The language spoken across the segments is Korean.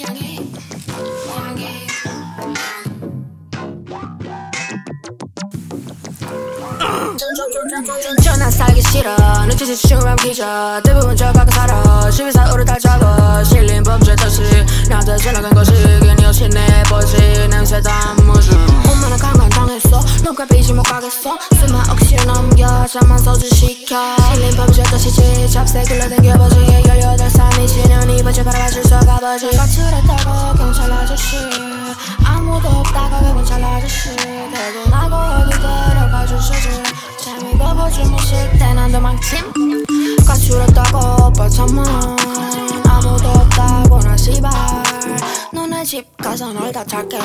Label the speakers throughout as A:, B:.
A: 향해 향해 전화 살기 싫어 눈치채 춤만 기죠 대부분 저 밖에 살아 시비사우를 다 잡아 실린 범죄 다시 나한테 지나간 것이 괜히 없이 내버지 냄새 단무지 엄마는 강간 당했어 눈가 삐지 못 가겠어 수만 억지로 넘겨 잠만 소주시켜 실린 범죄 다시지 잡새 굴러댕겨버지 바라봐줄 수가 버지 가출했다고 경찰 아저씨. 아무도 없다고 왜 경찰 아저씨. 대도 나고 어디 데려가 주시지. 재미가 보지 못실 때난 도망침. 가출했다고 참아 아무도 없다고 나 씨발. 너네 집 가서 놀다 잘게.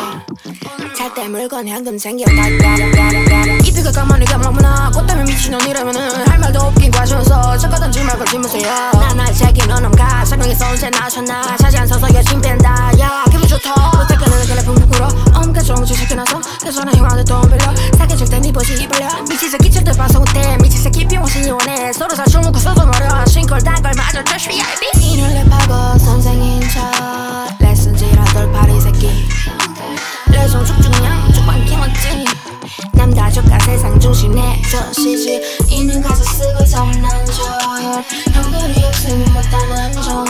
A: 잘때 물건 현금 챙겨갈게 이피가 가만히 가만구나 꽃 때문에 미친 놈이라면은 할 말도 없긴 과셔서 말고 지무세요 나날 새긴 나셨나? 차지 않서서 여친 뺀다. 야 기분 좋다. 어떻게는 그래 붕붕 불어 엄가 정지 시켜놔서 계속나 형한테 돈 빌려. 사기칠 땐네 버시 입을려. 미친 새끼 칠때 방송 때 미친 새끼 비용신 이 원해. 서로 살술 먹고 써도 머려. 신걸 단걸 맞아 just VIP 이를 랩하고 선생인 척. 레슨 지라 돌파리 새끼. 레송 쭉쭉냥 쭉방 김었지 남다조가 세상 중심에. 저시지 있는 가사 쓰고 서운한 척 형들이 없으면 못하는 척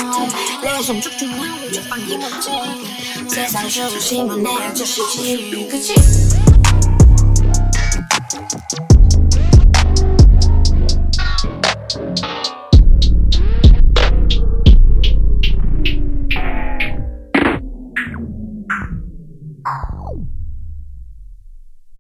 A: 웃음 쭉쭉 나오고 쭉빵이 먹지 세상 쇼주심은 내 아저씨지. 그치? you